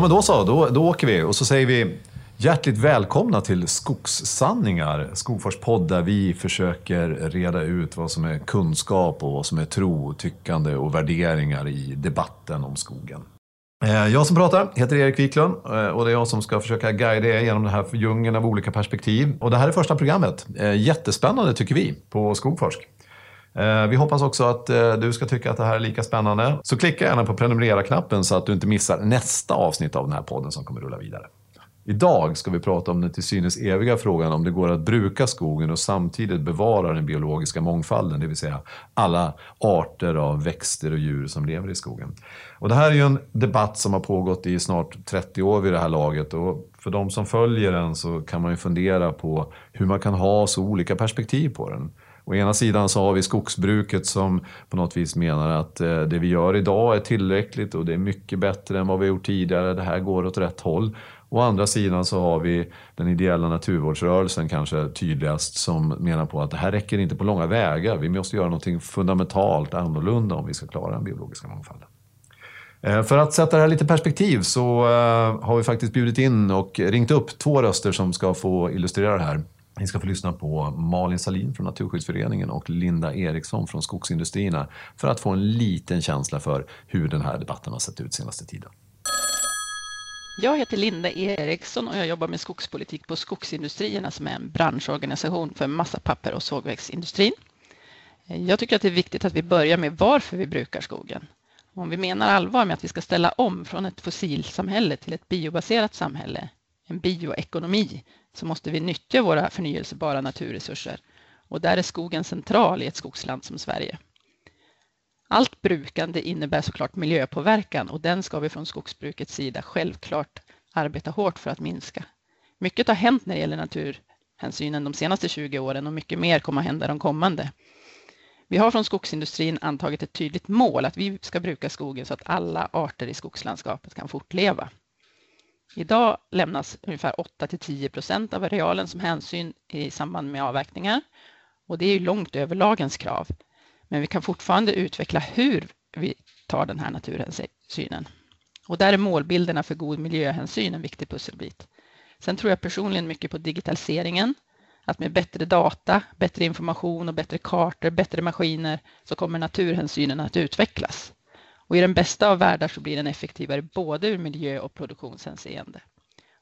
Ja, men då så. Då, då åker vi. Och så säger vi hjärtligt välkomna till Skogssanningar, Skogfors podd där vi försöker reda ut vad som är kunskap och vad som är tro, tyckande och värderingar i debatten om skogen. Eh, jag som pratar heter Erik Wiklund eh, och det är jag som ska försöka guida er genom den här djungeln av olika perspektiv. Och det här är första programmet. Eh, jättespännande tycker vi på Skogforsk. Eh, vi hoppas också att eh, du ska tycka att det här är lika spännande. Så klicka gärna på prenumerera-knappen så att du inte missar nästa avsnitt av den här podden som kommer rulla vidare. Idag ska vi prata om den till synes eviga frågan om det går att bruka skogen och samtidigt bevara den biologiska mångfalden, det vill säga alla arter av växter och djur som lever i skogen. Och det här är ju en debatt som har pågått i snart 30 år vid det här laget och för de som följer den så kan man ju fundera på hur man kan ha så olika perspektiv på den. Å ena sidan så har vi skogsbruket som på något vis menar att eh, det vi gör idag är tillräckligt och det är mycket bättre än vad vi gjort tidigare. Det här går åt rätt håll. Å andra sidan så har vi den ideella naturvårdsrörelsen kanske tydligast som menar på att det här räcker inte på långa vägar. Vi måste göra någonting fundamentalt annorlunda om vi ska klara den biologiska mångfalden. Eh, för att sätta det här lite perspektiv så eh, har vi faktiskt bjudit in och ringt upp två röster som ska få illustrera det här. Ni ska få lyssna på Malin Salin från Naturskyddsföreningen och Linda Eriksson från Skogsindustrierna för att få en liten känsla för hur den här debatten har sett ut senaste tiden. Jag heter Linda Eriksson och jag jobbar med skogspolitik på Skogsindustrierna som är en branschorganisation för massapapper och sågverksindustrin. Jag tycker att det är viktigt att vi börjar med varför vi brukar skogen. Om vi menar allvar med att vi ska ställa om från ett fossilsamhälle till ett biobaserat samhälle, en bioekonomi, så måste vi nyttja våra förnyelsebara naturresurser. Och där är skogen central i ett skogsland som Sverige. Allt brukande innebär såklart miljöpåverkan och den ska vi från skogsbrukets sida självklart arbeta hårt för att minska. Mycket har hänt när det gäller naturhänsynen de senaste 20 åren och mycket mer kommer att hända de kommande. Vi har från skogsindustrin antagit ett tydligt mål att vi ska bruka skogen så att alla arter i skogslandskapet kan fortleva. Idag lämnas ungefär 8 till 10 procent av arealen som hänsyn i samband med avverkningar och det är ju långt över lagens krav. Men vi kan fortfarande utveckla hur vi tar den här naturhänsynen. Och där är målbilderna för god miljöhänsyn en viktig pusselbit. Sen tror jag personligen mycket på digitaliseringen. Att med bättre data, bättre information och bättre kartor, bättre maskiner så kommer naturhänsynen att utvecklas. Och i den bästa av världar så blir den effektivare både ur miljö och produktionshänseende.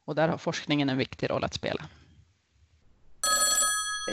Och där har forskningen en viktig roll att spela.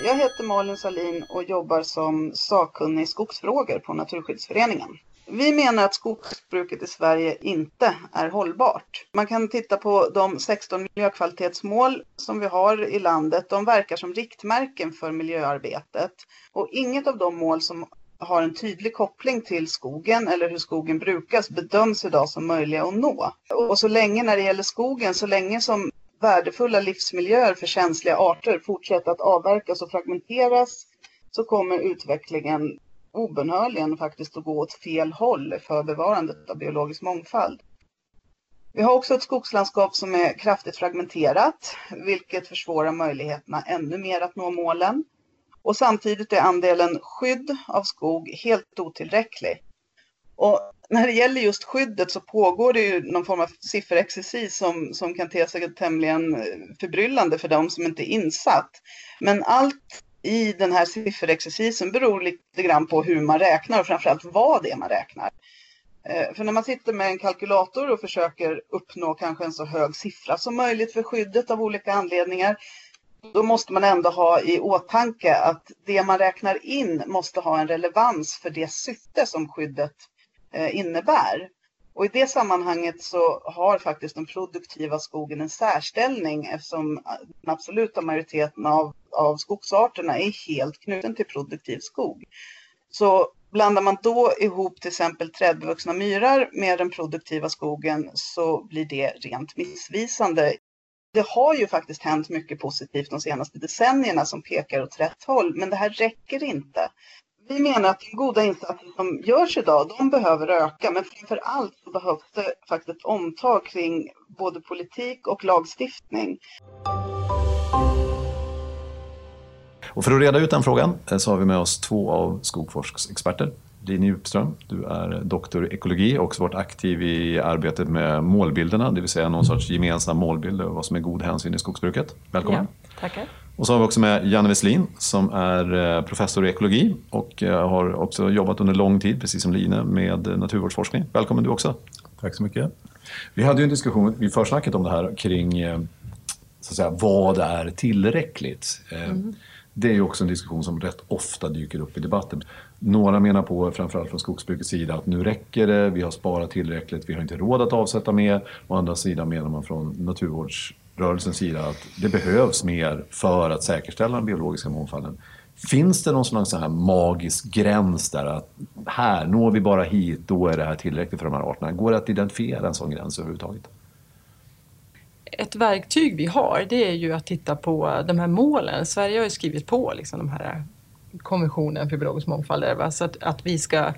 Jag heter Malin Salin och jobbar som sakkunnig i skogsfrågor på Naturskyddsföreningen. Vi menar att skogsbruket i Sverige inte är hållbart. Man kan titta på de 16 miljökvalitetsmål som vi har i landet. De verkar som riktmärken för miljöarbetet. Och inget av de mål som har en tydlig koppling till skogen eller hur skogen brukas bedöms idag som möjliga att nå. Och så länge när det gäller skogen, så länge som värdefulla livsmiljöer för känsliga arter fortsätter att avverkas och fragmenteras så kommer utvecklingen obönhörligen faktiskt att gå åt fel håll för bevarandet av biologisk mångfald. Vi har också ett skogslandskap som är kraftigt fragmenterat, vilket försvårar möjligheterna ännu mer att nå målen. Och samtidigt är andelen skydd av skog helt otillräcklig. Och när det gäller just skyddet så pågår det ju någon form av sifferexercis som, som kan te sig tämligen eh, förbryllande för de som inte är insatt. Men allt i den här sifferexercisen beror lite grann på hur man räknar och framförallt vad det är man räknar. Eh, för när man sitter med en kalkylator och försöker uppnå kanske en så hög siffra som möjligt för skyddet av olika anledningar, då måste man ändå ha i åtanke att det man räknar in måste ha en relevans för det syfte som skyddet eh, innebär. Och i det sammanhanget så har faktiskt den produktiva skogen en särställning eftersom eh, den absoluta majoriteten av, av skogsarterna är helt knuten till produktiv skog. Så blandar man då ihop till exempel trädbevuxna myrar med den produktiva skogen så blir det rent missvisande. Det har ju faktiskt hänt mycket positivt de senaste decennierna som pekar åt rätt håll, men det här räcker inte vi menar att de goda insatser som görs idag, de behöver öka. Men framför allt så behövs det faktiskt ett omtag kring både politik och lagstiftning. Och för att reda ut den frågan eh, så har vi med oss två av Skogforsks experter. Line Djupström, du är doktor i ekologi och också varit aktiv i arbetet med målbilderna, det vill säga någon sorts gemensam målbild över vad som är god hänsyn i skogsbruket. Välkommen! Ja, tackar! Och så har vi också med Janne Westlin som är professor i ekologi och har också jobbat under lång tid, precis som Line, med naturvårdsforskning. Välkommen du också! Tack så mycket! Vi hade ju en diskussion vid försnacket om det här kring så att säga, vad är tillräckligt? Mm. Det är ju också en diskussion som rätt ofta dyker upp i debatten. Några menar på, framförallt från skogsbrukets sida, att nu räcker det, vi har sparat tillräckligt, vi har inte råd att avsätta mer. Å andra sidan menar man från naturvårdsrörelsens sida att det behövs mer för att säkerställa den biologiska mångfalden. Finns det någon slags så här magisk gräns där att här, når vi bara hit, då är det här tillräckligt för de här arterna? Går det att identifiera en sån gräns överhuvudtaget? ett verktyg vi har det är ju att titta på de här målen. Sverige har ju skrivit på liksom de här konventionen för biologisk mångfald. Va? Så att, att vi ska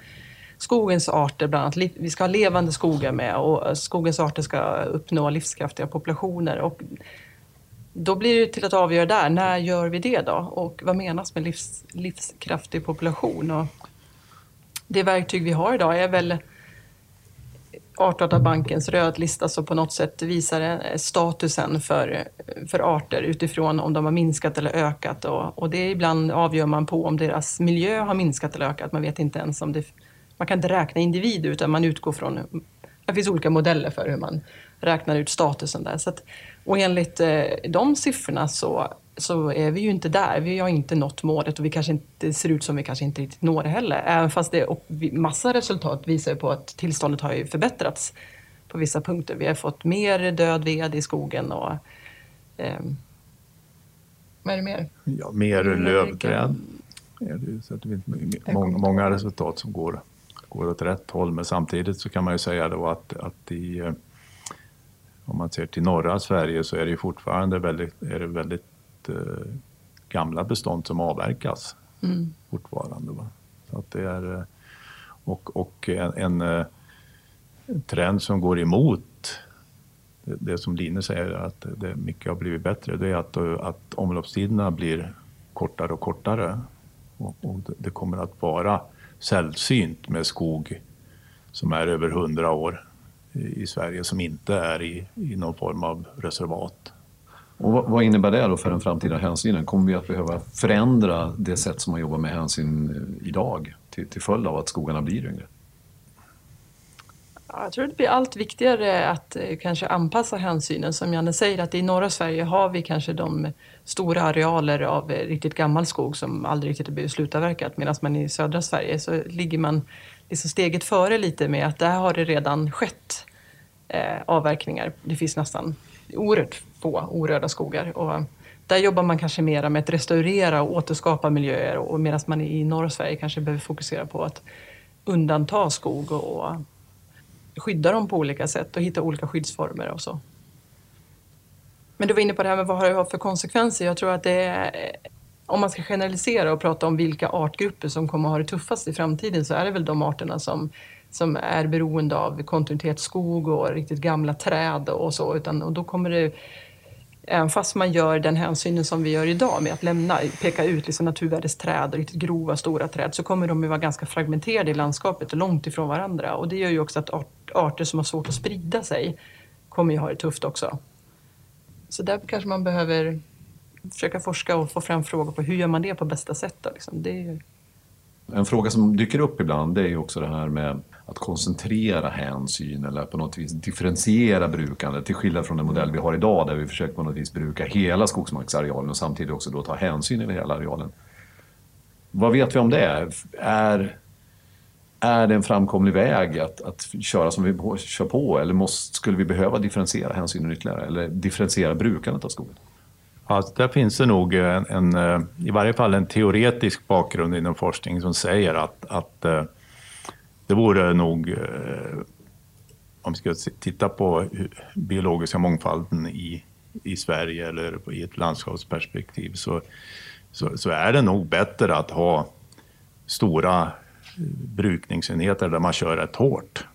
skogens arter bland annat, vi ska ha levande skogar med och eh, skogens arter ska uppnå livskraftiga populationer. Och då blir det till att avgöra där, när gör vi det då? Och vad menas med livs, livskraftig population? Och det verktyg vi har idag är väl Artdatabankens rödlista som på något sätt visar eh, statusen för, för arter utifrån om de har minskat eller ökat. Och, och det ibland avgör man på om deras miljö har minskat eller ökat. Man vet inte ens om det... Man kan inte räkna individer utan man utgår från... Det finns olika modeller för hur man räknar ut statusen där. Så att, och enligt eh, de siffrorna så så är vi ju inte där. Vi har inte nått målet och vi kanske inte ser ut som vi kanske inte riktigt når det heller. Även fast det och massa resultat visar på att tillståndet har ju förbättrats på vissa punkter. Vi har fått mer död ved i skogen och eh, vad är det mer? Ja, mer lövträd. Så det finns många, många resultat som går, går åt rätt håll. Men samtidigt så kan man ju säga då att, att i, eh, om man ser till norra Sverige så är det fortfarande väldigt, är det väldigt eh, gamla bestånd som avverkas mm. fortfarande. Va? Så att det är, eh, och och en, en, eh, trend som går emot det, som Line säger, att det mycket har blivit bättre, det är att, att omloppstiderna blir kortare och kortare. Och, och det kommer att vara sällsynt med skog som är över hundra år i Sverige som inte är i, i någon form av reservat. Och vad innebär det då för den framtida hänsynen? Kommer vi att behöva förändra det sätt som man jobbar med hänsyn eh, idag till, till följd av att skogarna blir yngre? Jag tror det blir allt viktigare att eh, kanske anpassa hänsynen. Som Janne säger, att i norra Sverige har vi kanske de stora arealer av eh, riktigt gammal skog som aldrig riktigt har blivit slutavverkat. Medan man i södra Sverige så ligger man liksom steget före lite med att där har det redan skett eh, avverkningar. Det finns nästan oerhört få orörda skogar. Och där jobbar man kanske mer med att restaurera och återskapa miljöer och medan man i norra Sverige kanske behöver fokusera på att undanta skog och skydda dem på olika sätt och hitta olika skyddsformer och så. Men du var inne på det här med vad det har för konsekvenser. Jag tror att det är, om man ska generalisera och prata om vilka artgrupper som kommer att ha det tuffast i framtiden så är det väl de arterna som som är beroende av kontinuitetsskog och riktigt gamla träd och så. Utan, och då kommer det, även fast man gör den hänsynen som vi gör idag med att lämna, peka ut liksom naturvärdesträd och riktigt grova stora träd så kommer de ju vara ganska fragmenterade i landskapet och långt ifrån varandra. Och det gör ju också att arter som har svårt att sprida sig kommer ju ha det tufft också. Så där kanske man behöver försöka forska och få fram frågor på hur gör man det på bästa sätt. Då, liksom. det är... En fråga som dyker upp ibland det är ju också det här med att koncentrera hänsyn eller på något vis differentiera brukandet till skillnad från den modell vi har idag där vi försöker på något vis bruka hela skogsmarksarealen och samtidigt också då ta hänsyn över hela arealen. Vad vet vi om det? Är, är det en framkomlig väg att, att köra som vi kör på eller måste, skulle vi behöva differentiera hänsynen ytterligare eller differentiera brukandet av skogen? Ja, där finns det nog en, en, i varje fall en teoretisk bakgrund inom forskning som säger att, att eh, det vore nog, eh, om vi ska titta på biologiska mångfalden i, i Sverige eller i ett landskapsperspektiv, så, så, så är det nog bättre att ha stora eh, brukningsenheter där man kör rätt hårt.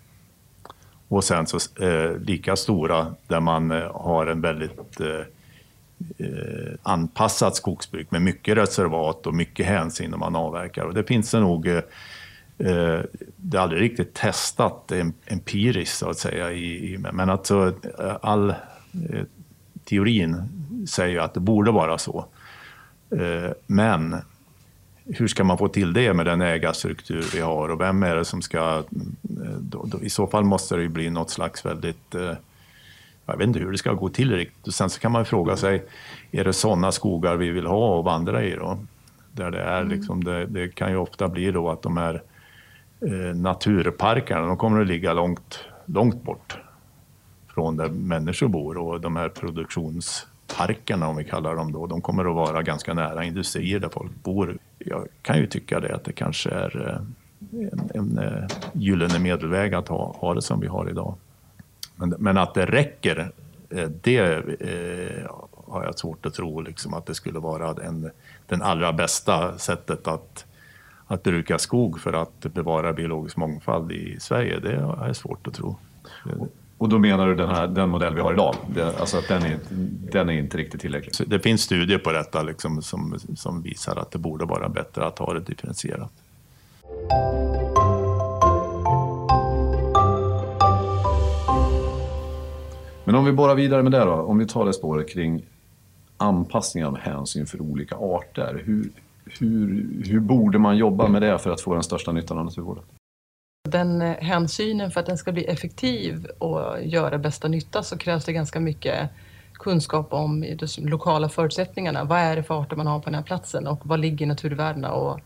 Och sen så eh, lika stora där man eh, har en väldigt eh, eh, anpassat skogsbruk med mycket reservat och mycket hänsyn när man avverkar. Och det finns det nog Eh, det är aldrig riktigt testat empiriskt så att säga. I, i, men alltså all eh, teorin säger att det borde vara så. Eh, men hur ska man få till det med den ägarstruktur vi har och vem är det som ska... Då, då, I så fall måste det ju bli något slags väldigt... Jag vet inte hur det ska gå till riktigt. Sen så kan man fråga sig, är det sådana skogar vi vill ha och vandra i då? Där det, är mm. liksom, det, det, kan ju ofta bli då att de här eh, Eh, naturparkerna, de kommer att ligga långt, långt bort från där människor bor och de här produktionsparkerna om vi kallar dem då, de kommer att vara ganska nära industrier där folk bor. Jag kan ju tycka det att det kanske är eh, en, en eh, gyllene medelväg att ha, ha det som vi har idag. Men, men att det räcker, det eh, har jag svårt att tro liksom, att det skulle vara en, den allra bästa sättet att, att bruka skog för att bevara biologisk mångfald i Sverige. Det är svårt att tro. Och då menar du den, här, den modell vi har idag, det, alltså att den är, den är inte riktigt tillräcklig? Så det finns studier på detta liksom, som, som visar att det borde vara bättre att ha det differentierat. Men om vi borrar vidare med det då, om vi tar det spåret kring anpassning av hänsyn för olika arter. Hur, hur, hur borde man jobba med det för att få den största nyttan av naturvården? Den eh, hänsynen, för att den ska bli effektiv och göra bästa nytta så krävs det ganska mycket kunskap om de lokala förutsättningarna. Vad är det för arter man har på den här platsen och var ligger naturvärdena? Och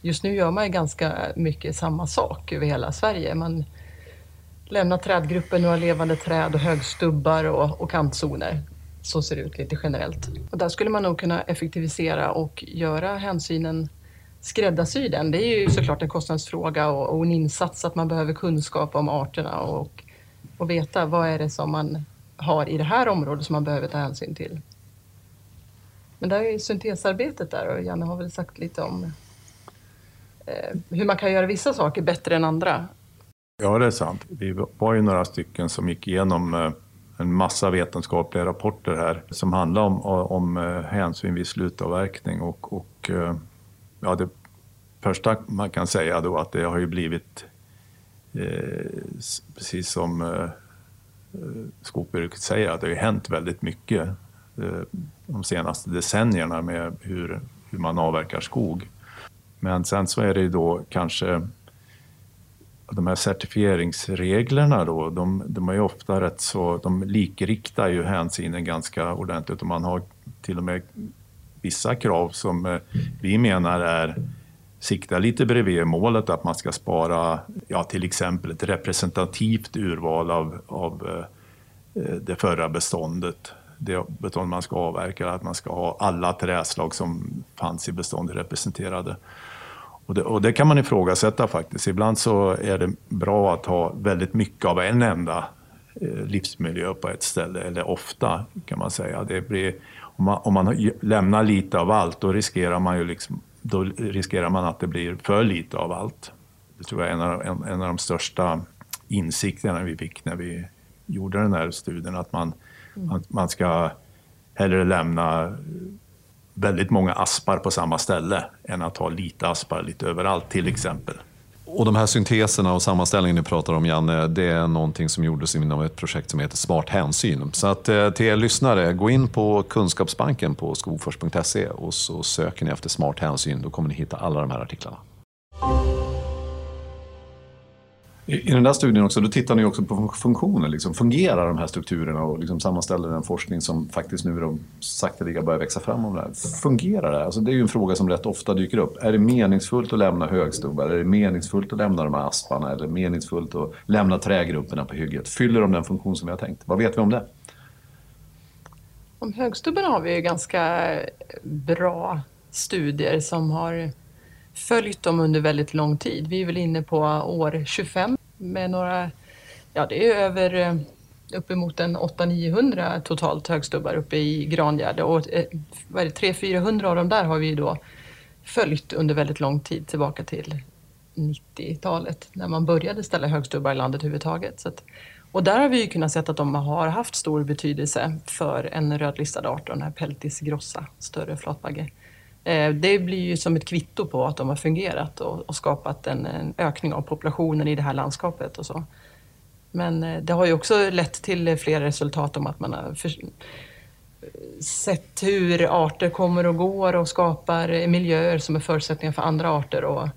just nu gör man ganska mycket samma sak över hela Sverige. Man lämnar trädgruppen, några levande träd och högstubbar och, och kantzoner. Så ser det ut lite generellt. Och där skulle man nog kunna effektivisera och göra hänsynen skräddarsy den. Det är ju såklart en kostnadsfråga och, och en insats att man behöver kunskap om arterna och, och veta vad är det som man har i det här området som man behöver ta hänsyn till. Men där är syntesarbetet där och Janne har väl sagt lite om eh, hur man kan göra vissa saker bättre än andra. Ja, det är sant. Vi var ju några stycken som gick igenom eh, en massa vetenskapliga rapporter här som handlar om, om eh, hänsyn vid slutavverkning och, och eh, ja, det första man kan säga då att det har ju blivit eh, precis som eh, eh skogsbruket säger att det har ju hänt väldigt mycket eh, de senaste decennierna med hur, hur man avverkar skog. Men sen så är det ju då kanske de här certifieringsreglerna då, de, de är ju ofta rätt så, de likriktar ju hänsynen ganska ordentligt och man har till och med vissa krav som eh, vi menar är siktar lite bredvid målet att man ska spara, ja till exempel ett representativt urval av, av eh, eh, det förra beståndet. Det bestånd man ska avverka, att man ska ha alla träslag som fanns i beståndet representerade. Och det, och det, kan man ifrågasätta faktiskt. Ibland så är det bra att ha väldigt mycket av en enda eh, livsmiljö på ett ställe, eller ofta kan man säga. Det blir, om, man, om man lämnar lite av allt, då riskerar man ju liksom, då riskerar man att det blir för lite av allt. Det tror jag är en av, en, en av de största insikterna vi fick när vi gjorde den här studien, att man, mm. man, man ska hellre lämna väldigt många aspar på samma ställe än att ha lite aspar lite överallt till exempel. Och de här synteserna och sammanställningen ni pratar om Janne, det är någonting som gjordes inom ett projekt som heter Smart hänsyn. Så att eh, till er lyssnare, gå in på Kunskapsbanken på skogfors.se och så söker ni efter Smart hänsyn. Då kommer ni hitta alla de här artiklarna. I, den där studien också, då tittar ni också på funktioner. Liksom. Fungerar de här strukturerna och liksom sammanställer den forskning som faktiskt nu de sakteliga börjar växa fram om det här. Fungerar det? Alltså det är ju en fråga som rätt ofta dyker upp. Är det meningsfullt att lämna högstubbar? Är det meningsfullt att lämna de här asparna? Är det meningsfullt att lämna trägrupperna på hygget? Fyller de den funktion som vi har tänkt? Vad vet vi om det? Om högstubbarna har vi ju ganska bra studier som har följt dem under väldigt lång tid. Vi är väl inne på år 25 med några, ja det är över eh, uppemot en 800-900 totalt högstubbar uppe i Grangärde och eh, vad är det, 300-400 av dem där har vi då följt under väldigt lång tid tillbaka till 90-talet när man började ställa högstubbar i landet överhuvudtaget. Så att, och där har vi ju kunnat se att de har haft stor betydelse för en rödlistad art, den här Peltis grossa, större flatbagge. Eh, det blir ju som ett kvitto på att de har fungerat och, skapat en, en, ökning av populationen i det här landskapet och så. Men eh, det har ju också lett till flera resultat om att man har för, sett hur arter kommer och går och skapar miljöer som är förutsättningar för andra arter. Och,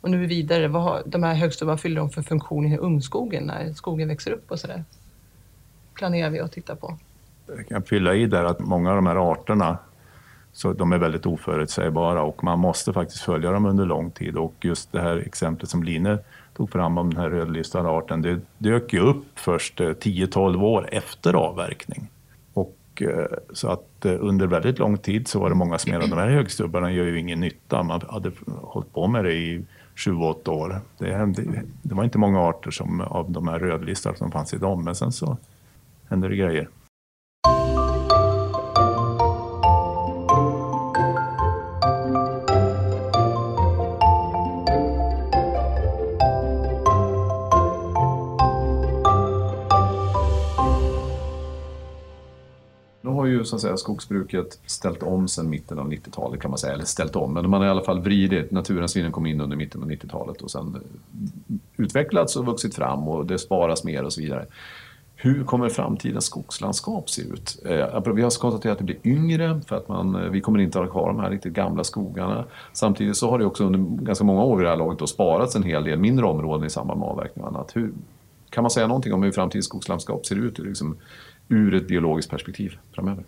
och nu vidare, vad har, de här högstubbarna fyller de för funktion i ungskogen när skogen växer upp och sådär? Planerar vi att titta på. Jag kan fylla i där att många av de här arterna så de är väldigt oförutsägbara och man måste faktiskt följa dem under lång tid. Och just det här exemplet som Line tog fram om den här rödlistade arten, det dök ju upp först eh, 10-12 år efter avverkning. Och, eh, så att eh, under väldigt lång tid så var det många som menade att de här högstubbarna gör ju ingen nytta. Man hade hållit på med det i 7-8 år. Det, det, var inte många arter som, av de här rödlistade som fanns idag, men sen så hände det grejer. Så att säga, skogsbruket ställt om sedan mitten av 90-talet kan man säga, eller ställt om, men man har i alla fall vridit, naturhänsynen kom in under mitten av 90-talet och sen eh, utvecklats och vuxit fram och det sparas mer och så vidare. Hur kommer framtidens skogslandskap se ut? Eh, vi har konstaterat att det blir yngre för att man, eh, vi kommer inte att ha kvar de här riktigt gamla skogarna. Samtidigt så har det också under ganska många år vid det här laget sparats en hel del mindre områden i samband med avverkning och annat. Hur, kan man säga någonting om hur framtidens skogslandskap ser ut liksom, ur ett biologiskt perspektiv framöver?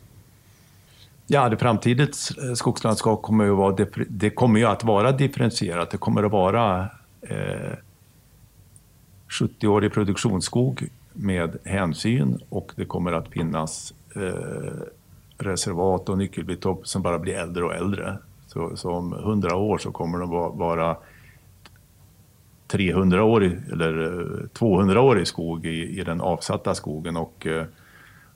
Ja, det framtidens eh, skogslandskap kommer ju, vara, det kommer ju att vara differentierat. Det kommer att vara eh, 70-årig produktionsskog med hänsyn och det kommer att finnas eh, reservat och nyckelbiotop som bara blir äldre och äldre. Så, så om 100 år så kommer de vara 300 år eller 200 år i skog i, i den avsatta skogen och eh,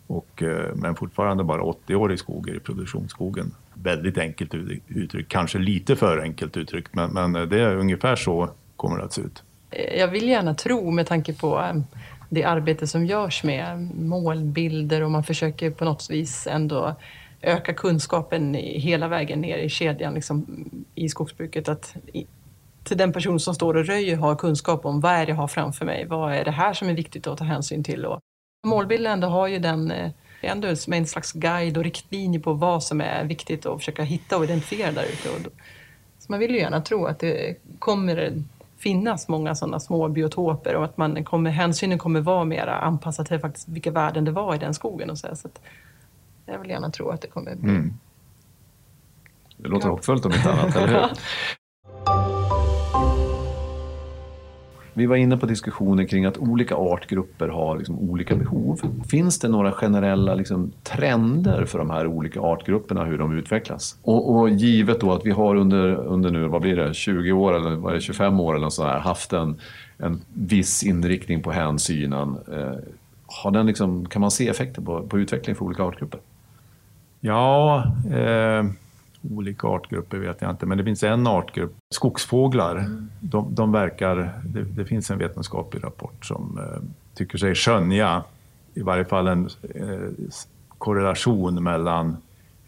och, eh, men fortfarande bara 80 år i skogen, i produktionsskogen. Väldigt enkelt uttryckt, kanske lite för enkelt uttryckt, men, men det är ungefär så kommer det att se ut. Eh, jag vill gärna tro, med tanke på eh, det arbete som görs med målbilder och man försöker på något vis ändå öka kunskapen hela vägen ner i kedjan liksom, i skogsbruket. Att till den person som står och röjer har kunskap om vad är det jag har framför mig? Vad är det här som är viktigt att ta hänsyn till? Och Målbilden har ju den eh, ändå som en slags guide och riktlinje på vad som är viktigt att försöka hitta och identifiera där ute. Så man vill ju gärna tro att det kommer finnas många sådana små biotoper och att man kommer, hänsynen kommer vara mer anpassad till faktiskt vilka värden det var i den skogen. Och så, så jag vill gärna tro att det kommer bli... Mm. Det låter hoppfullt om inte annat, eller hur? Vi var inne på diskussioner kring att olika artgrupper har liksom olika behov. Finns det några generella liksom, trender för de här olika artgrupperna, hur de utvecklas? Och, och, givet då att vi har under, under nu, vad blir det, 20 år eller vad det, 25 år eller så här, haft en, en viss inriktning på hänsynen. Eh, har den liksom, kan man se effekter på, på utveckling för olika artgrupper? Ja, eh olika artgrupper vet jag inte, men det finns en artgrupp, skogsfåglar. Mm. De, de, verkar, det, det, finns en vetenskaplig rapport som eh, tycker sig skönja i varje fall en eh, korrelation mellan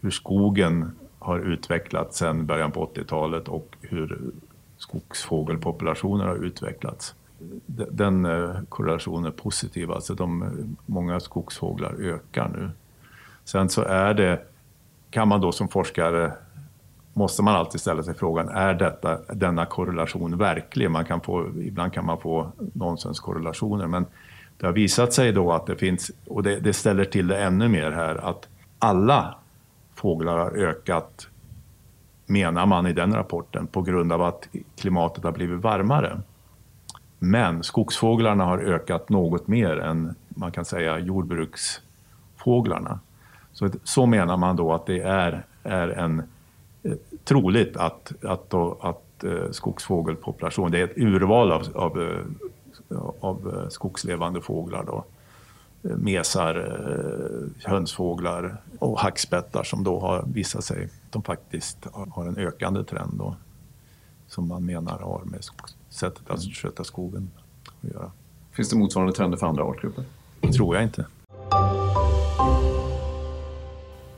hur skogen har utvecklats sedan början på 80-talet och hur skogsfågelpopulationer har utvecklats. Den eh, korrelationen är positiv, alltså de, många skogsfåglar ökar nu. Sen så är det kan man då som forskare måste man alltid ställa sig frågan, är detta, denna korrelation verklig? Man kan få, ibland kan man få nonsenskorrelationer, men det har visat sig då att det finns, och det, det ställer till det ännu mer här, att alla fåglar har ökat, menar man i den rapporten, på grund av att klimatet har blivit varmare. Men skogsfåglarna har ökat något mer än man kan säga jordbruksfåglarna. Så, så menar man då att det är, är en eh, troligt att, att, då, att eh, skogsfågelpopulation, det är ett urval av, av, eh, av eh, skogslevande fåglar. Då. Eh, mesar, hönsfåglar och hackspettar som då har visat sig, de faktiskt har en ökande trend då, som man menar har med sättet att sköta skogen att göra. Finns det motsvarande trender för andra artgrupper? Det tror jag inte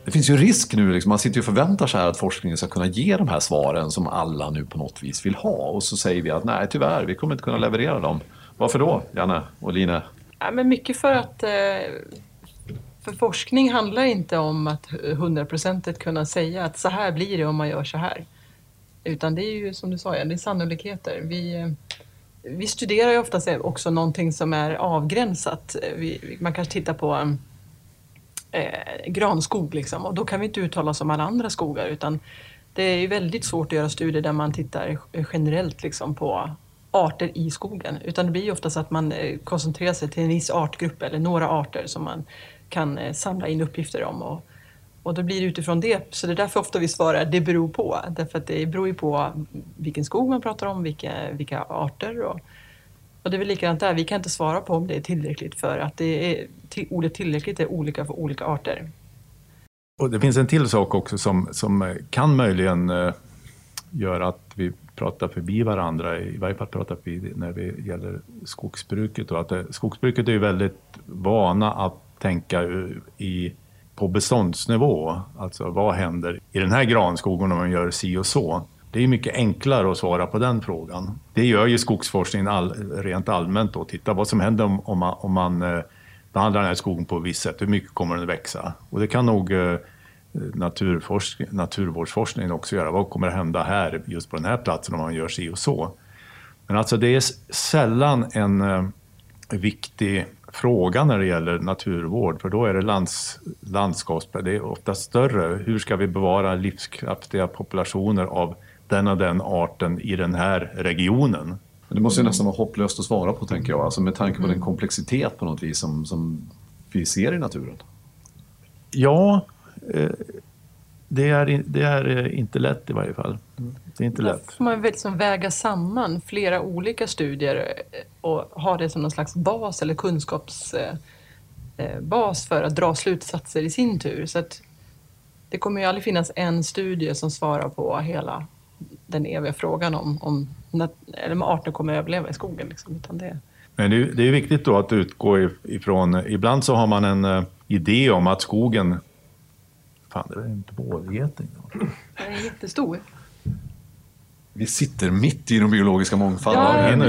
det finns ju risk nu, liksom, man sitter ju och förväntar sig att forskningen ska kunna ge de här svaren som alla nu på något vis vill ha. Och så säger vi att nej, tyvärr, vi kommer inte kunna leverera dem. Varför då, Janne och Line? Ja, men mycket för att eh, för forskning handlar inte om att hundraprocentigt kunna säga att så här blir det om man gör så här. Utan det är ju som du sa, det är sannolikheter. Vi, eh, vi studerar ju oftast också någonting som är avgränsat. Vi, man kanske tittar på eh, eh, granskog liksom, och då kan vi inte uttala oss om alla andra skogar utan det är väldigt svårt att göra studier där man tittar generellt liksom, på arter i skogen utan det blir oftast att man eh, koncentrerar sig till en viss artgrupp eller några arter som man kan eh, samla in uppgifter om. Och, och då blir det utifrån det, så det är därför ofta vi svarar det beror på. Därför att det beror ju på vilken skog man pratar om, vilka, vilka arter. Och, och det är väl likadant där, vi kan inte svara på om det är tillräckligt för att det är, till, ordet tillräckligt är olika för olika arter. Och det finns en till sak också som, som kan möjligen eh, göra att vi pratar förbi varandra, i varje fall pratar vi när det gäller skogsbruket. Och att det, skogsbruket är ju väldigt vana att tänka eh, i, på beståndsnivå. Alltså vad händer i den här granskogen om man gör si och så? Det är mycket enklare att svara på den frågan. Det gör ju skogsforskningen all, rent allmänt då. Titta vad som händer om, om man, om man eh, behandlar den här skogen på ett visst sätt. Hur mycket kommer den att växa? Och det kan nog eh, naturvårdsforskningen också göra. Vad kommer att hända här, just på den här platsen om man gör si och så? Men alltså det är sällan en eh, viktig fråga när det gäller naturvård, för då är det lands, landskaps... Det är ofta större. Hur ska vi bevara livskraftiga populationer av den och den arten i den här regionen? Det måste ju nästan vara hopplöst att svara på, tänker jag, alltså med tanke på den komplexitet på något vis som, som vi ser i naturen. Ja, eh, det är, det är eh, inte lätt i varje fall. Det är inte lätt. får man liksom väga samman flera olika studier eh, och ha det som någon slags bas eller kunskapsbas för att dra slutsatser i sin tur. Så att det kommer ju aldrig finnas en studie som svarar på hela den eviga frågan om, om, eller om arter kommer att överleva i skogen. Liksom, utan det... Men det är, det är viktigt då att utgå ifrån, ibland så har man en idé om att skogen Fan, det är en bålgeting. Den är jättestor. Vi sitter mitt i den biologiska mångfalden. Ja, en,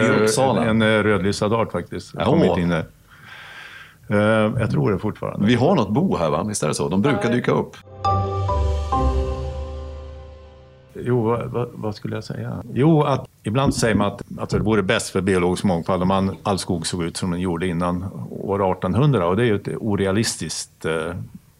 en, en rödlistad art faktiskt. Ja. In där. Uh, jag tror det fortfarande. Vi har något bo här va? Visst är det så? De brukar dyka upp. Jo, vad, vad, skulle jag säga? Jo, att ibland säger man att alltså, det vore bäst för biologisk mångfald om man, all skog såg ut som den gjorde innan år 1800 och det är ju ett orealistiskt eh,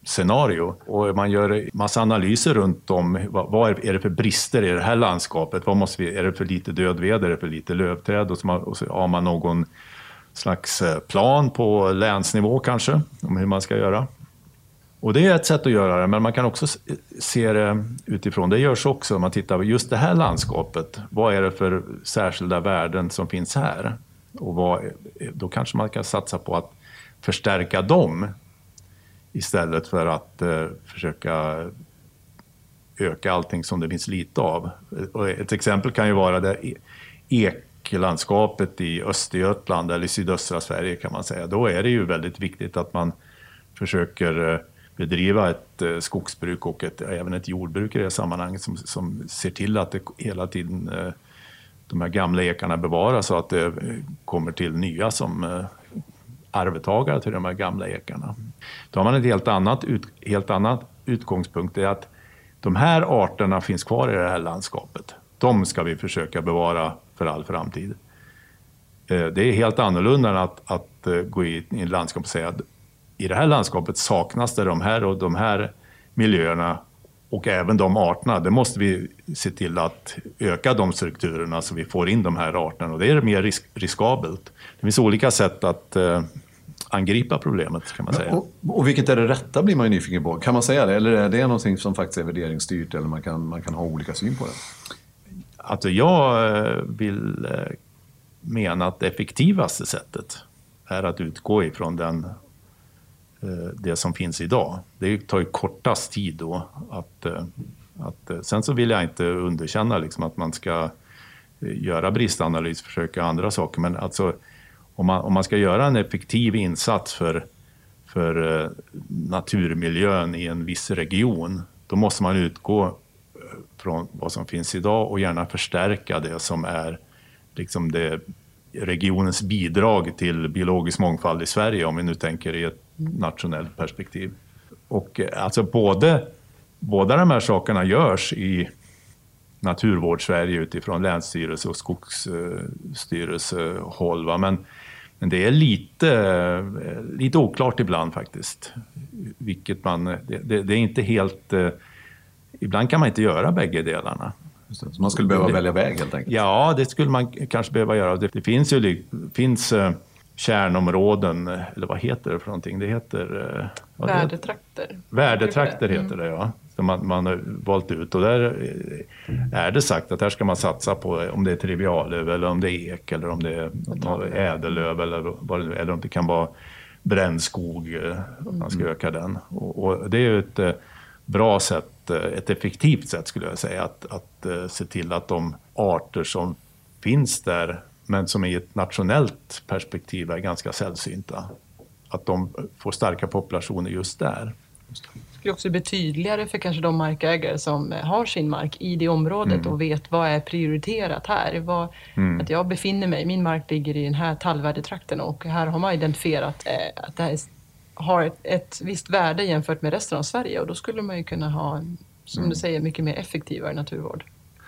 scenario. Och man gör massa analyser runt om vad är det för brister i det här landskapet. Vad måste vi, är det för lite dödved, är det för lite lövträd? Och så, man, och så har man någon slags eh, plan på länsnivå kanske, om hur man ska göra. Och det är ett sätt att göra det, men man kan också se det utifrån, det görs också, om man tittar på just det här landskapet. Vad är det för särskilda värden som finns här? Och vad, då kanske man kan satsa på att förstärka dem istället för att eh, försöka öka allting som det finns lite av. Och ett exempel kan ju vara det e-, eklandskapet i Östergötland eller i sydöstra Sverige kan man säga. Då är det ju väldigt viktigt att man försöker eh, bedriva ett eh, skogsbruk och ett, även ett jordbruk i det sammanhanget som, som ser till att det hela tiden eh, de här gamla ekarna bevaras så att det eh, kommer till nya som arvtagare till de här gamla ekarna. Då har man ett helt annat, ut, helt annat utgångspunkt. Det är att de här arterna finns kvar i det här landskapet. De ska vi försöka bevara för all framtid. Det är helt annorlunda än att, att gå in i ett landskap och säga att i det här landskapet saknas det de här och de här miljöerna och även de arterna. Det måste vi se till att öka de strukturerna så vi får in de här arterna och det är mer risk, riskabelt. Det finns olika sätt att eh, angripa problemet kan man säga. Och, och, vilket är det rätta blir man ju nyfiken på. Kan man säga det? Eller är det någonting som faktiskt är värderingsstyrt eller man kan, man kan ha olika syn på det? Alltså jag eh, vill eh, mena att det effektivaste sättet är att utgå ifrån den, Eh, det som finns idag. Det tar ju kortast tid då. Att, eh, att, eh, sen så vill jag inte underkänna liksom att man ska göra bristanalys, försöka andra saker, men alltså om man, om man ska göra en effektiv insats för, för naturmiljön i en viss region, då måste man utgå från vad som finns idag och gärna förstärka det som är liksom det, regionens bidrag till biologisk mångfald i Sverige, om vi nu tänker i ett nationellt perspektiv. Och eh, alltså både, båda de här sakerna görs i Naturvårdssverige utifrån länsstyrelse och skogsstyrelsehåll. Men, men det är lite, eh, lite oklart ibland faktiskt. Vilket man, det, det, det är inte helt... Eh, ibland kan man inte göra bägge delarna. Så man skulle behöva välja väg helt enkelt? Ja, det skulle man kanske behöva göra. Det, det finns ju finns, kärnområden, eller vad heter det för någonting? Det heter... Värdetrakter. Värdetrakter heter det, ja som man, man har valt ut. Och där är det sagt att här ska man satsa på om det är triviallöv eller om det är ek eller om det är ädellöv eller, vad det, eller om det kan vara brännskog. Eh, att man ska mm. öka den. Och, och det är ju ett eh, bra sätt, eh, ett effektivt sätt skulle jag säga att, att se till att de arter som finns där men som i ett nationellt perspektiv är ganska sällsynta. Att de får starka populationer just där skulle också bli tydligare för kanske de markägare som har sin mark i det området mm. och vet vad är prioriterat här. Vad, mm. Att jag befinner mig, min mark ligger i den här tallvärdetrakten och här har man identifierat eh, att det här har ett, ett visst värde jämfört med resten av Sverige och då skulle man ju kunna ha, som mm. du säger, mycket mer effektivare naturvård.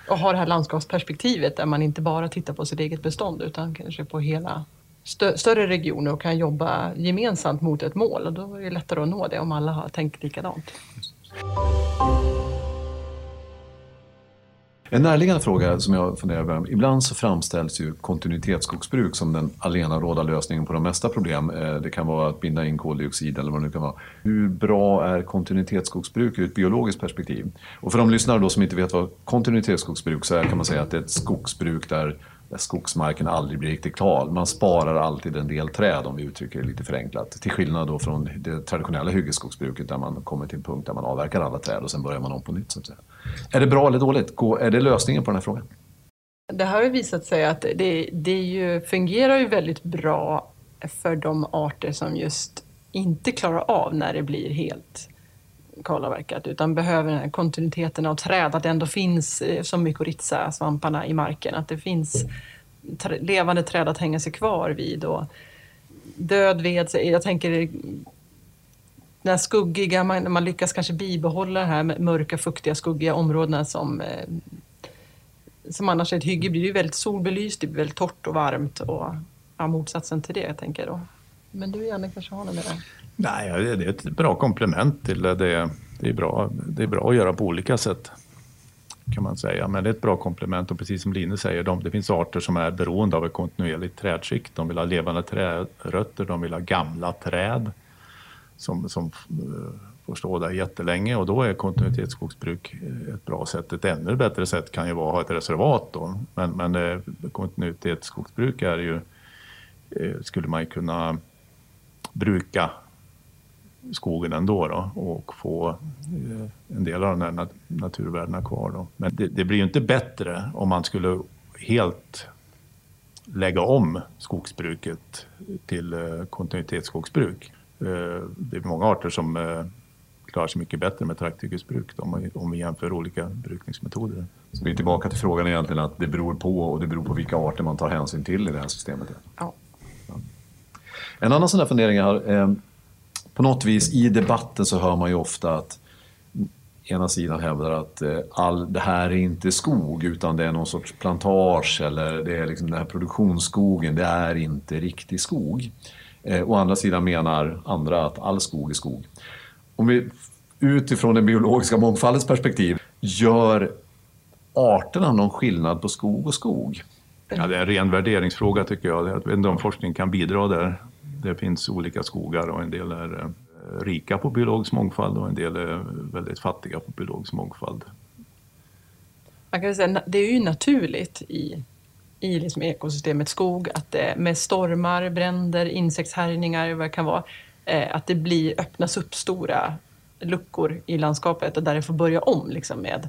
Och ha det här landskapsperspektivet där man inte bara tittar på sitt eget bestånd utan kanske på hela stö större regioner och kan jobba gemensamt mot ett mål. Och då är det lättare att nå det om alla har tänkt likadant. En närliggande fråga som jag funderar över. Ibland så framställs ju kontinuitetsskogsbruk som den allenaråda lösningen på de mesta problem. Eh, det kan vara att binda in koldioxid eller vad det nu kan vara. Hur bra är kontinuitetsskogsbruk ur ett biologiskt perspektiv? Och för de lyssnare då som inte vet vad kontinuitetsskogsbruk så är kan man säga att det är ett skogsbruk där där skogsmarken aldrig blir riktigt klar. Man sparar alltid en del träd om vi uttrycker det lite förenklat. Till skillnad då från det traditionella hyggesskogsbruket där man kommer till en punkt där man avverkar alla träd och sen börjar man om på nytt. Så att säga. Är det bra eller dåligt? Är det lösningen på den här frågan? Det har ju visat sig att det, det ju, fungerar ju väldigt bra för de arter som just inte klarar av när det blir helt kalavverkat utan behöver den här kontinuiteten av träd, att det ändå finns eh, som mykorrhiza-svamparna i marken, att det finns levande träd att hänga sig kvar vid. Och död ved, jag tänker den här skuggiga, man, man lyckas kanske bibehålla de här mörka, fuktiga, skuggiga områdena som eh, som annars är ett hygge blir det ju väldigt solbelyst, det blir väldigt torrt och varmt och ja, motsatsen till det jag tänker då. Men du Janne kanske har något mer? Nej, det är ett bra komplement till det. Det är, bra, det är bra att göra på olika sätt kan man säga. Men det är ett bra komplement och precis som Line säger, de, det finns arter som är beroende av ett kontinuerligt trädskikt. De vill ha levande trädrötter, de vill ha gamla träd som, som eh, får stå där jättelänge och då är kontinuitetsskogsbruk ett bra sätt. Ett ännu bättre sätt kan ju vara att ha ett reservat då. Men, men eh, kontinuitetsskogsbruk är ju, eh, skulle man ju kunna bruka skogen ändå då, och få eh, en del av de här naturvärdena kvar. Då. Men det, det, blir ju inte bättre om man skulle helt lägga om skogsbruket till eh, kontinuitetsskogsbruk. Eh, det är många arter som klarar sig mycket bättre med trakthyggesbruk om vi jämför olika brukningsmetoder. Så vi är tillbaka till frågan egentligen att det beror på och det beror på vilka arter man tar hänsyn till i det här systemet. Ja. En annan sån där fundering jag har eh, på något vis i debatten så hör man ju ofta att ena sidan hävdar att eh, all, det här är inte skog utan det är någon sorts plantage eller det är liksom den här produktionsskogen, det är inte riktig skog. Eh, å andra sidan menar andra att all skog är skog. Om vi utifrån den biologiska mångfaldens perspektiv, gör arterna någon skillnad på skog och skog? Ja, det är en ren värderingsfråga tycker jag. Jag vet inte om forskningen kan bidra där det finns olika skogar och en del är eh, rika på biologisk mångfald och en del är väldigt fattiga på biologisk mångfald. Man kan säga, det är ju naturligt i, i liksom ekosystemet skog att det med stormar, bränder, insektshärjningar, vad det kan vara, eh, att det blir, öppnas upp stora luckor i landskapet och där det får börja om liksom med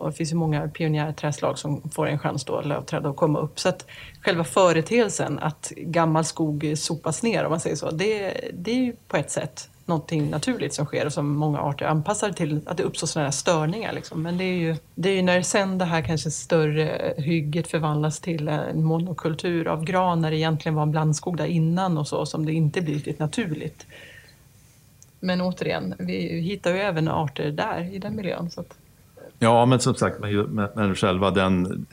och det finns ju många pionjärträdslag som får en chans då, lövträd, att komma upp. Så att själva företeelsen att gammal skog sopas ner, om man säger så, det, det är ju på ett sätt någonting naturligt som sker och som många arter anpassar till att det uppstår sådana här störningar. Liksom. Men det är, ju, det är ju när sen det här kanske större hygget förvandlas till en monokultur av gran när det egentligen var en blandskog där innan och så som det inte blir riktigt naturligt. Men återigen, vi hittar ju även arter där i den miljön. Så att... Ja, men som sagt, men, men själva den,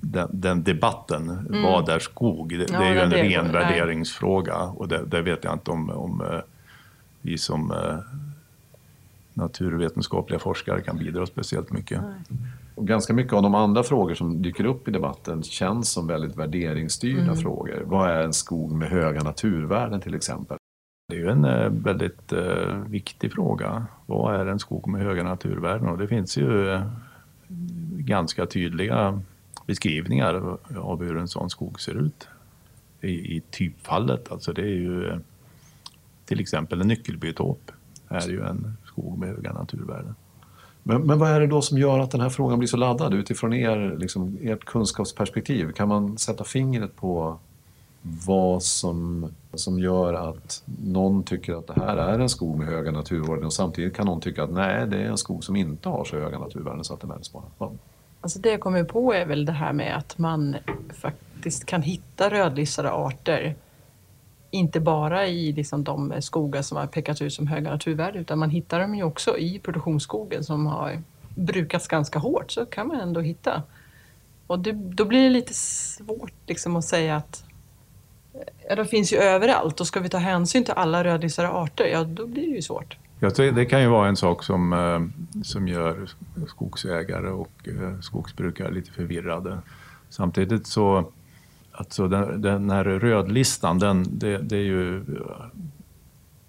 den, den debatten, mm. vad är skog? Det, ja, det är ju en det ren värderingsfråga och det, det, vet jag inte om, om eh, vi som eh, naturvetenskapliga forskare kan bidra speciellt mycket. Och ganska mycket av de andra frågor som dyker upp i debatten känns som väldigt värderingsstyrda mm. frågor. Vad är en skog med höga naturvärden till exempel? Det är ju en eh, väldigt eh, viktig fråga. Vad är en skog med höga naturvärden? Och det finns ju eh, ganska tydliga beskrivningar av hur en sån skog ser ut. I, i typfallet, alltså det är ju till exempel en nyckelbiotop är ju en skog med höga naturvärden. Men, men vad är det då som gör att den här frågan blir så laddad utifrån er, liksom, ert kunskapsperspektiv? Kan man sätta fingret på vad som, som gör att någon tycker att det här är en skog med höga naturvärden och samtidigt kan någon tycka att nej, det är en skog som inte har så höga naturvärden så att den är bara. Alltså det jag kommer på är väl det här med att man faktiskt kan hitta rödlistade arter inte bara i liksom de skogar som har pekats ut som höga naturvärden utan man hittar dem ju också i produktionsskogen som har brukats ganska hårt så kan man ändå hitta. Och det, då blir det lite svårt liksom att säga att ja, de finns ju överallt och ska vi ta hänsyn till alla rödlistade arter, ja då blir det ju svårt. Ja, det kan ju vara en sak som, eh, som gör skogsägare och eh, skogsbrukare lite förvirrade. Samtidigt så Alltså den, den här rödlistan, den, det, det är ju eh,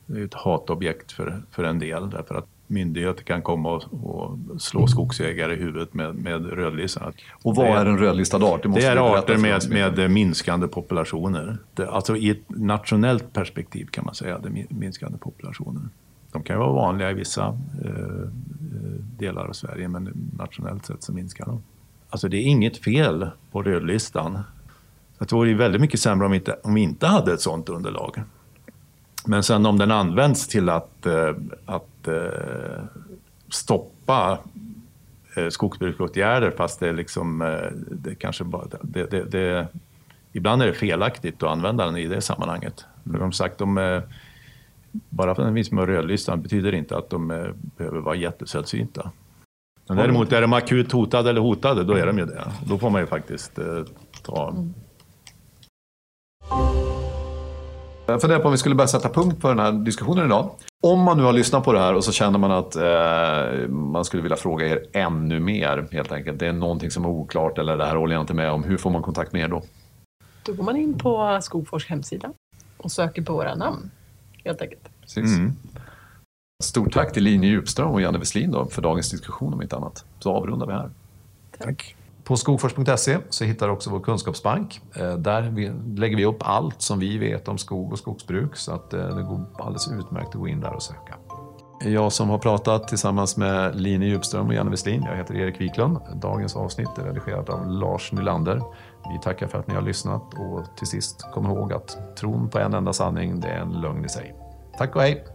det är ett hatobjekt för, för en del därför att myndigheter kan komma och, och slå skogsägare i huvudet med, med rödlistan. Och vad är en rödlistad art? Det, det är arter med, med minskande populationer. Det, alltså i ett nationellt perspektiv kan man säga det minskande populationer. De kan ju vara vanliga i vissa eh, eh, delar av Sverige men nationellt sett så minskar de. Alltså det är inget fel på rödlistan. Det vore väldigt mycket sämre om vi, inte, om vi inte hade ett sådant underlag. Men sen om den används till att, eh, att eh, stoppa eh, skogsbruksåtgärder fast det är liksom, det kanske bara, det, det, det, ibland är det felaktigt att använda den i det sammanhanget. För de sagt, de, bara för att den finns med rödlistan betyder inte att de behöver vara jättesällsynta. Men däremot är de akut hotade eller hotade, då är de ju det. Då får man ju faktiskt ta Jag funderar på om vi skulle börja sätta punkt på den här diskussionen idag. Om man nu har lyssnat på det här och så känner man att eh, man skulle vilja fråga er ännu mer helt enkelt. Det är någonting som är oklart eller det här håller jag inte med om. Hur får man kontakt med er då? Då går man in på Skogfors hemsida och söker på våra namn helt enkelt. Mm. Stort tack till Line Djupström och Janne Westlin för dagens diskussion om inte annat. Så avrundar vi här. Tack. På skogfors.se så hittar du också vår kunskapsbank. Eh, där lägger vi upp allt som vi vet om skog och skogsbruk så att eh, det går alldeles utmärkt att gå in där och söka. Jag som har pratat tillsammans med Line Djupström och Janne Westlin. Jag heter Erik Wiklund. Dagens avsnitt är redigerat av Lars Nylander. Vi tackar för att ni har lyssnat och till sist kom ihåg att tron på en enda sanning, det är en lögn i sig. Tack och hej!